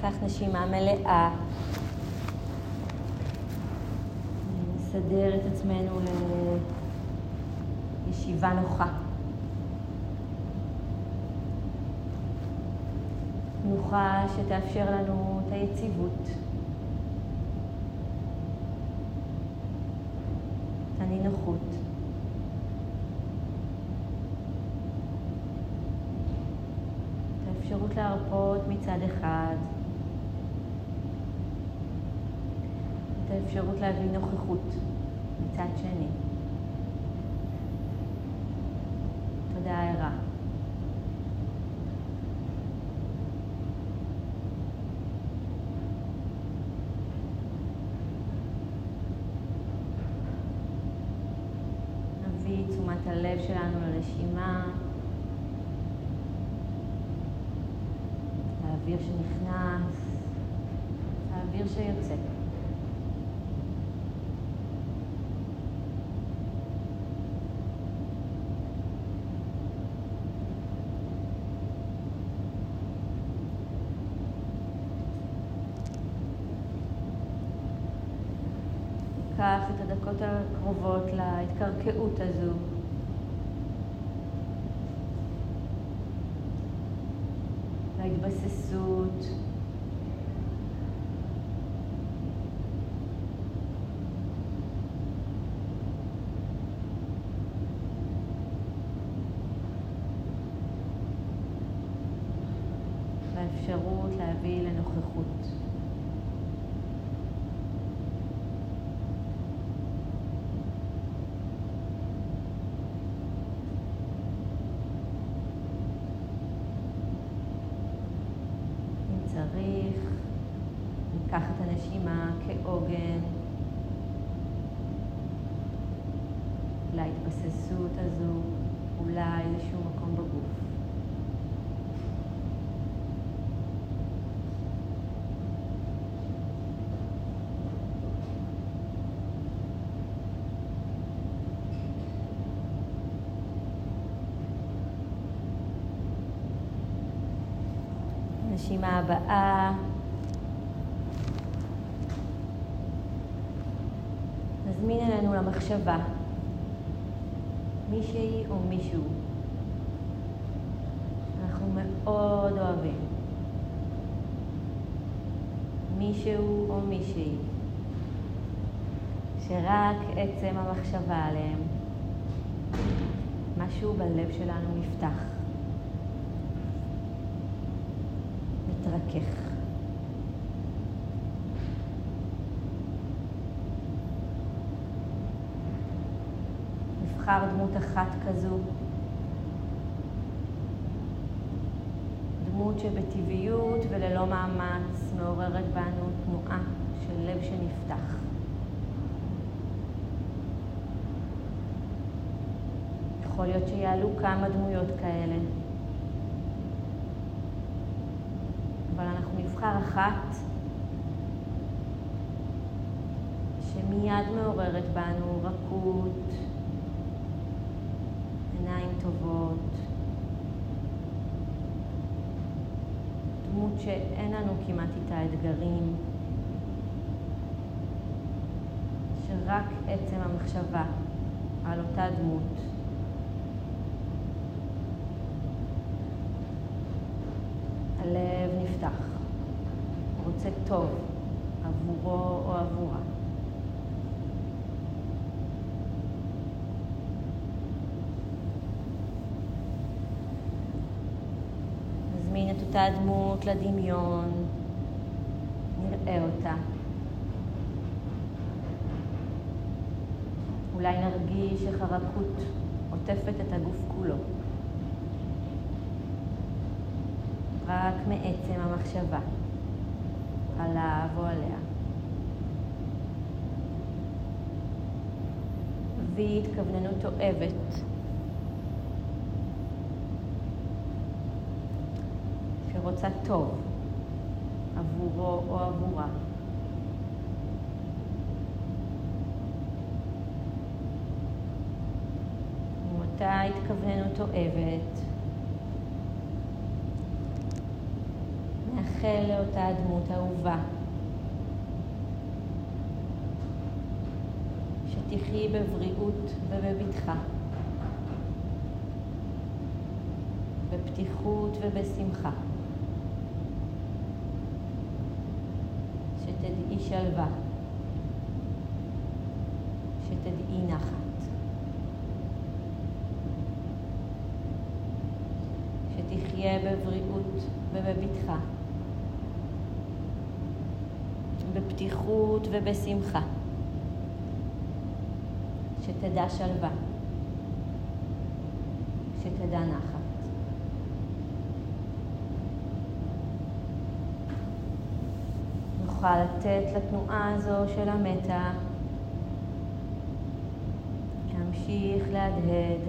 קח נשימה מלאה. נסדר את עצמנו לישיבה נוחה. תנוחה שתאפשר לנו את היציבות, הנינוחות. את להרפות מצד אחד, את האפשרות להביא נוכחות מצד שני. תודעה ערה. נביא תשומת הלב שלנו לנשימה, לאוויר שנכנס, לאוויר שיוצא. קח את הדקות הקרובות להתקרקעות הזו. להתבססות. והאפשרות להביא לנוכחות. אם צריך, ניקח את כעוגן להתבססות הזו, אולי איזשהו מקום בגוף. הנשימה הבאה. נזמין אלינו למחשבה מישהי או מישהו אנחנו מאוד אוהבים. מישהו או מישהי שרק עצם המחשבה עליהם, משהו בלב שלנו נפתח. מתרכך. נבחר דמות אחת כזו, דמות שבטבעיות וללא מאמץ מעוררת בנו תנועה של לב שנפתח. יכול להיות שיעלו כמה דמויות כאלה. אבל אנחנו נבחר אחת שמיד מעוררת בנו רכות, טובות, דמות שאין לנו כמעט איתה אתגרים, שרק עצם המחשבה על אותה דמות. הלב נפתח, רוצה טוב עבורו או עבורה. אותה דמות לדמיון, נראה אותה. אולי נרגיש איך הרכות עוטפת את הגוף כולו. רק מעצם המחשבה עליו או עליה. והתכווננות אוהבת שרוצה טוב עבורו או עבורה. עם אותה התכווננות אוהבת נאחל לאותה דמות אהובה. שתחי בבריאות ובבטחה, בפתיחות ובשמחה, שתדעי שלווה, שתדעי נחת. שתחיה בבריאות ובבטחה, בפתיחות ובשמחה, שתדע שלווה, שתדע נחת. נוכל לתת לתנועה הזו של המטה להמשיך להדהד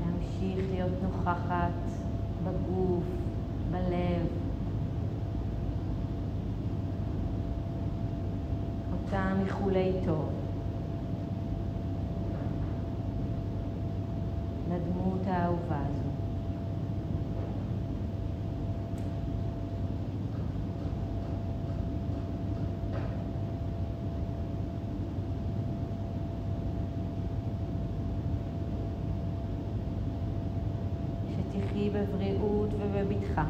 להמשיך להיות נוכחת בגוף, בלב. אותם איחולי טוב. לדמות האהובה הזו. שתחי בבריאות ובבטחה.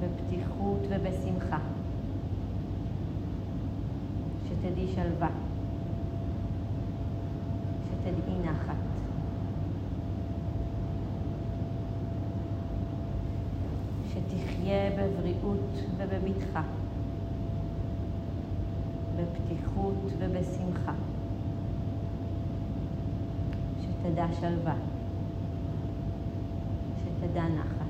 בפתיחות ובשמחה. שתדעי שלווה. שתדעי נחת. שתחיה בבריאות ובבטחה. בפתיחות ובשמחה. שתדע שלווה. שתדע נחת.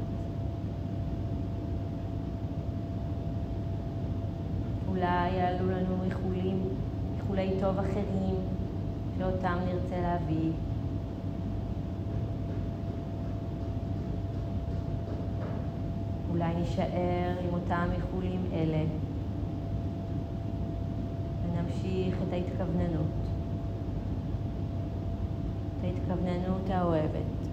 אולי יעלו לנו איחולים, איחולי טוב אחרים, שאותם נרצה להביא. אולי נישאר עם אותם איחולים אלה ונמשיך את ההתכווננות, את ההתכווננות האוהבת.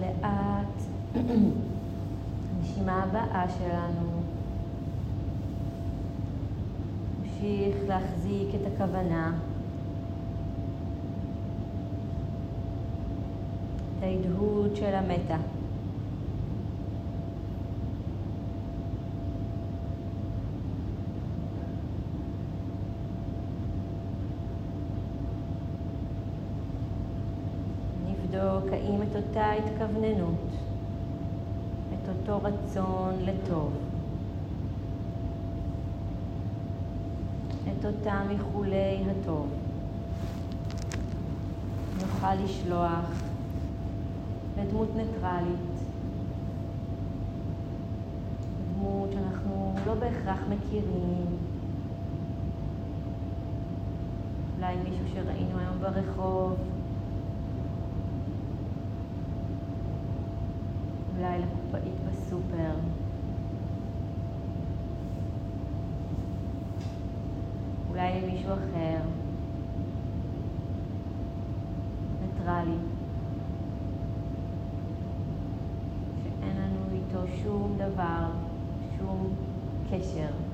לאט. הנשימה הבאה שלנו, נמשיך להחזיק את הכוונה, את ההדהוד של המטה. נבדוק האם את אותה התכווננות, את אותו רצון לטוב, את אותם איחולי הטוב, נוכל לשלוח לדמות ניטרלית, דמות שאנחנו לא בהכרח מכירים, אולי מישהו שראינו היום ברחוב, אולי לקופאית בסופר. אולי למישהו אחר. ניטרלי. שאין לנו איתו שום דבר, שום קשר.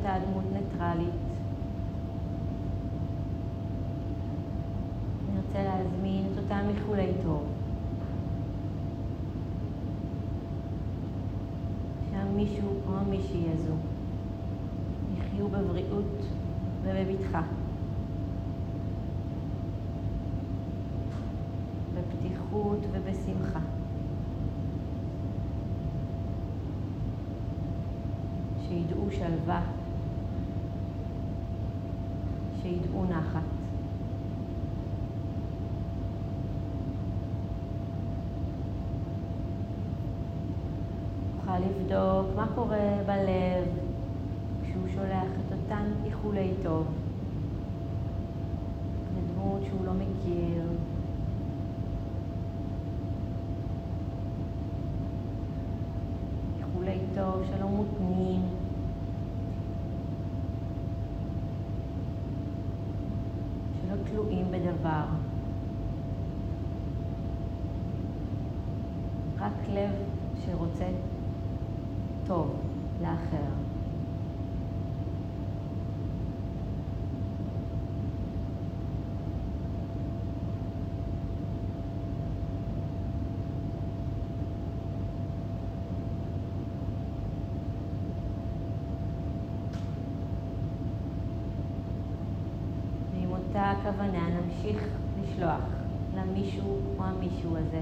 כשנראה את אותה דמות ניטרלית. נרצה להזמין את אותם איחולי טוב. שהמישהו או המישהי הזו יחיו בבריאות ובבטחה. בפתיחות ובשמחה. שידעו שלווה, שידעו נחת. נוכל לבדוק מה קורה בלב כשהוא שולח את אותן איחולי טוב לדמות שהוא לא מכיר. איחולי טוב שלא מותנים. שלא תלויים בדבר. רק לב שרוצה טוב לאחר. ועם אותה הכוונה נמשיך לשלוח למישהו או המישהו הזה.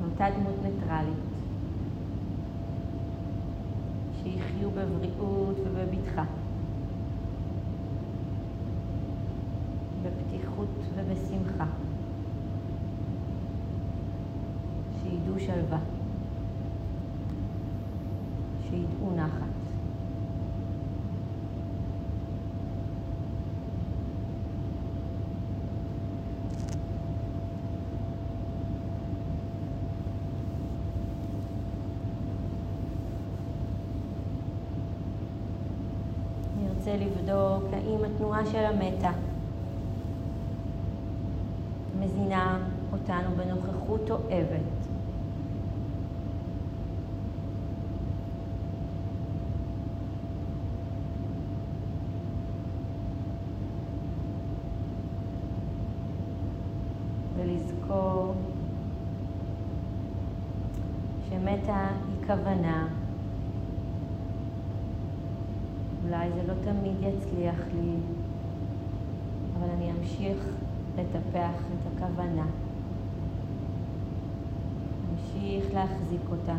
מאותה דמות ניטרלית. שיחיו בבריאות ובבטחה. בפתיחות ובשמחה. שידעו שלווה. שידעו נחת. נרצה לבדוק האם התנועה של המטה מזינה אותנו בנוכחות אוהבת. ולזכור שמטה היא כוונה אולי זה לא תמיד יצליח לי, אבל אני אמשיך לטפח את הכוונה. אמשיך להחזיק אותה.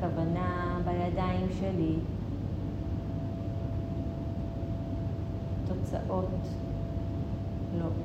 כוונה בידיים שלי. תוצאות לא.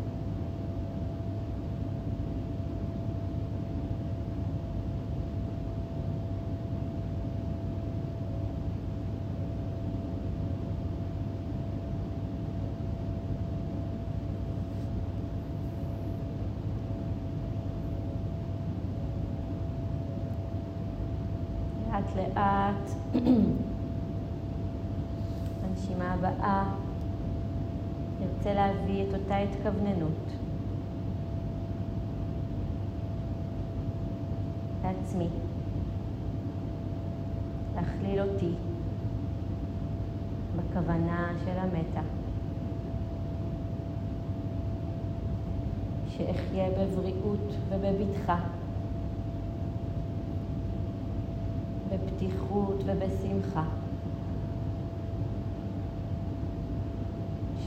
לאט הנשימה הבאה, נרצה להביא את אותה התכווננות. לעצמי, להכליל אותי בכוונה של המטה, שאחיה בבריאות ובבטחה. בפתיחות ובשמחה.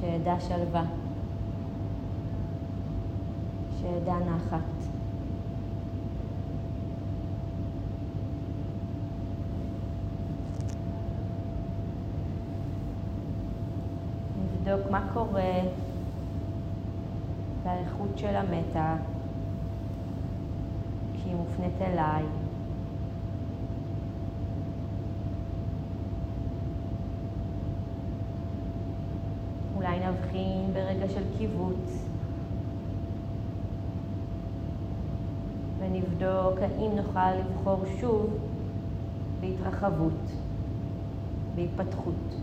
שאדע שלווה, שאדע נחת. נבדוק מה קורה לאיכות של המטה כשהיא מופנית אליי. מתהלכים ברגע של קיבוץ, ונבדוק האם נוכל לבחור שוב בהתרחבות, בהתפתחות,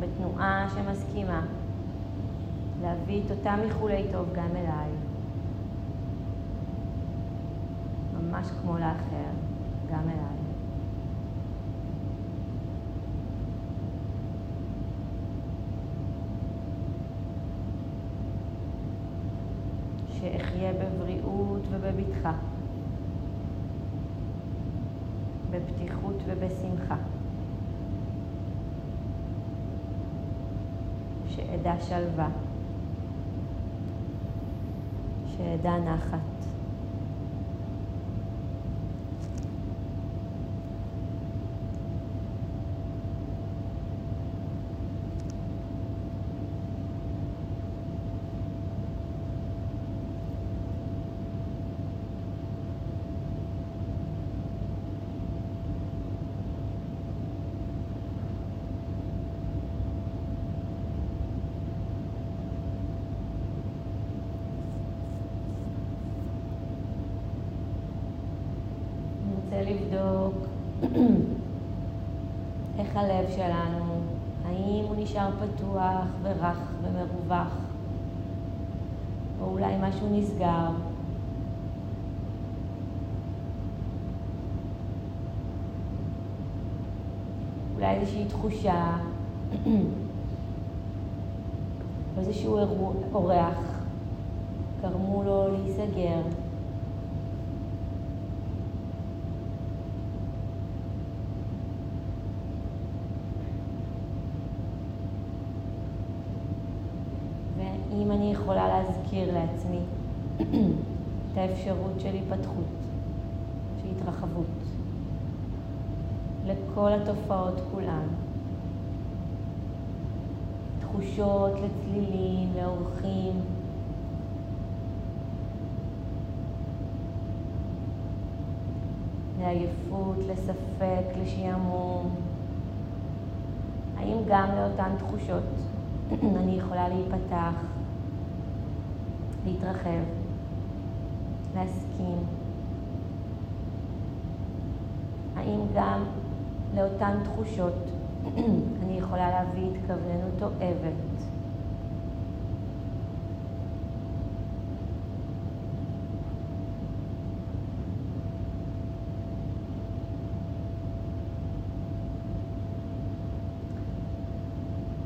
בתנועה שמסכימה להביא את אותם איחולי טוב גם אליי, ממש כמו לאחר, גם אליי. ובבטחה, בפתיחות ובשמחה. שאדע שלווה, שאדע נחת. לבדוק איך הלב שלנו, האם הוא נשאר פתוח ורך ומרווח, או אולי משהו נסגר. אולי איזושהי תחושה, איזשהו אורח, גרמו לו להיסגר. אם אני להזכיר לעצמי את האפשרות של היפתחות, של התרחבות, לכל התופעות כולן. תחושות לצלילים, לאורחים. לעייפות, לספק, לשעמום. האם גם לאותן תחושות אני יכולה להיפתח להתרחב, להסכים. האם גם לאותן תחושות אני יכולה להביא התכווננות אוהבת?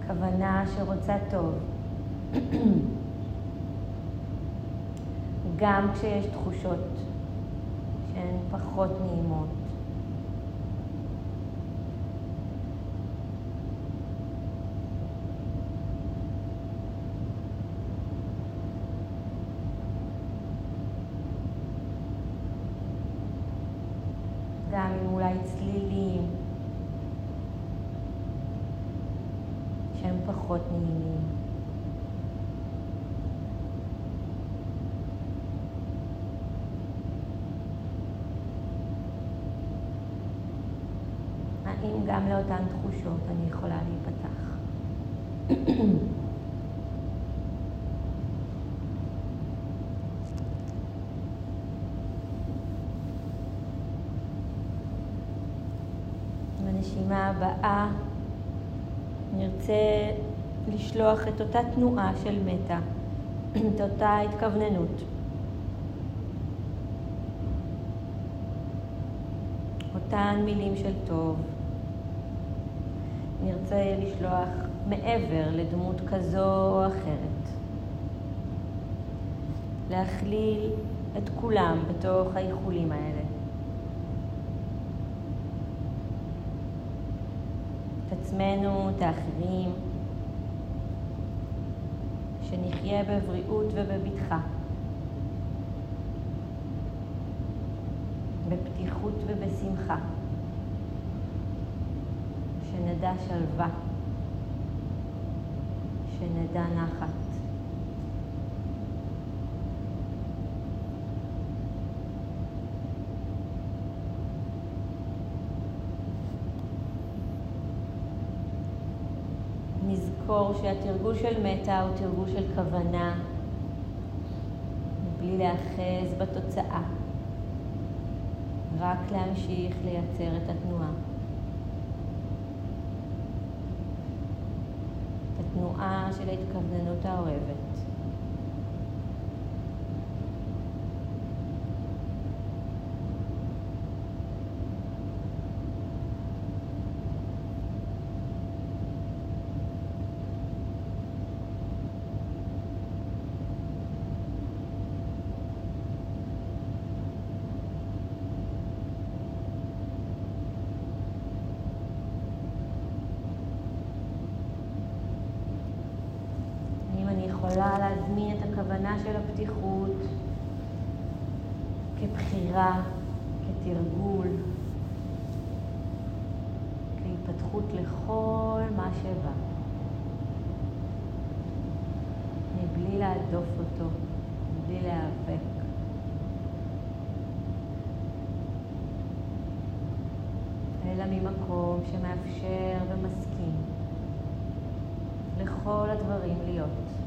כוונה שרוצה טוב. גם כשיש תחושות שהן פחות נעימות. גם עם אולי צלילים שהם פחות נעימים. האם גם לאותן תחושות אני יכולה להיפתח? בנשימה הבאה נרצה לשלוח את אותה תנועה של מטה, את אותה התכווננות. אותן מילים של טוב, נרצה לשלוח מעבר לדמות כזו או אחרת. להכליל את כולם בתוך האיחולים האלה. את עצמנו, את האחרים, שנחיה בבריאות ובבטחה, בפתיחות ובשמחה. שנדע שלווה, שנדע נחת. נזכור שהתרגול של מטה הוא תרגול של כוונה, בלי להאחז בתוצאה, רק להמשיך לייצר את התנועה. התנועה של ההתכווננות האוהבת. יכולה הכוונה של הפתיחות כבחירה, כתרגול, כהתפתחות לכל מה שבא, מבלי להדוף אותו, מבלי להיאבק. אלא ממקום שמאפשר ומסכים לכל הדברים להיות.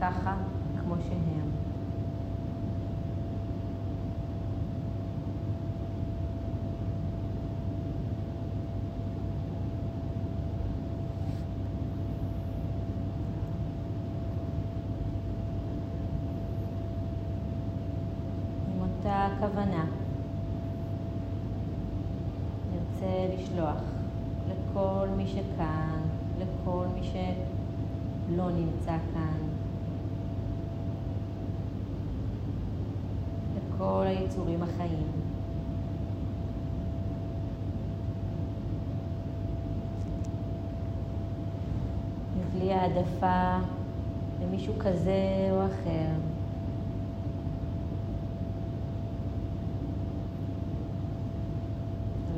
ככה כמו שהם. אותה כוונה נרצה לשלוח לכל מי שכאן, לכל מי שלא נמצא כאן, לכל היצורים החיים. בלי העדפה למישהו כזה או אחר.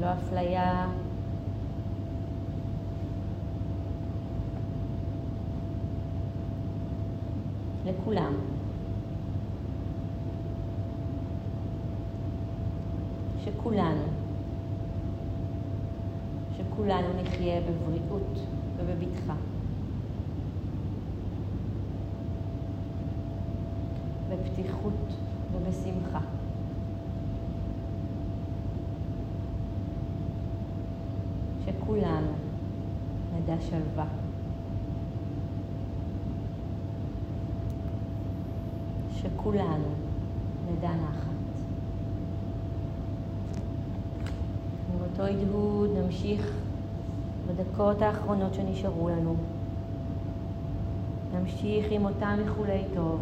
לא אפליה. לכולם. שכולנו, שכולנו נחיה בבריאות ובבטחה. בפתיחות ובשמחה. שכולנו נדע שלווה. שכולנו נדע נחת. ובאותו הדהוד נמשיך בדקות האחרונות שנשארו לנו. נמשיך עם אותם איחולי טוב.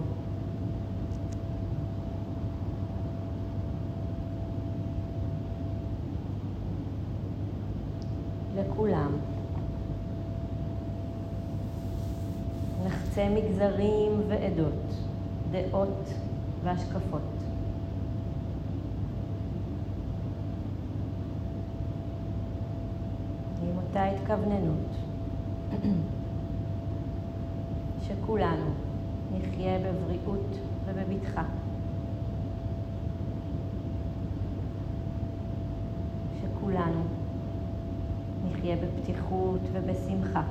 לכולם. נחצה מגזרים ועדות, דעות והשקפות. עם אותה התכווננות, שכולנו נחיה בבריאות ובבטחה. שכולנו נחיה בפתיחות ובשמחה.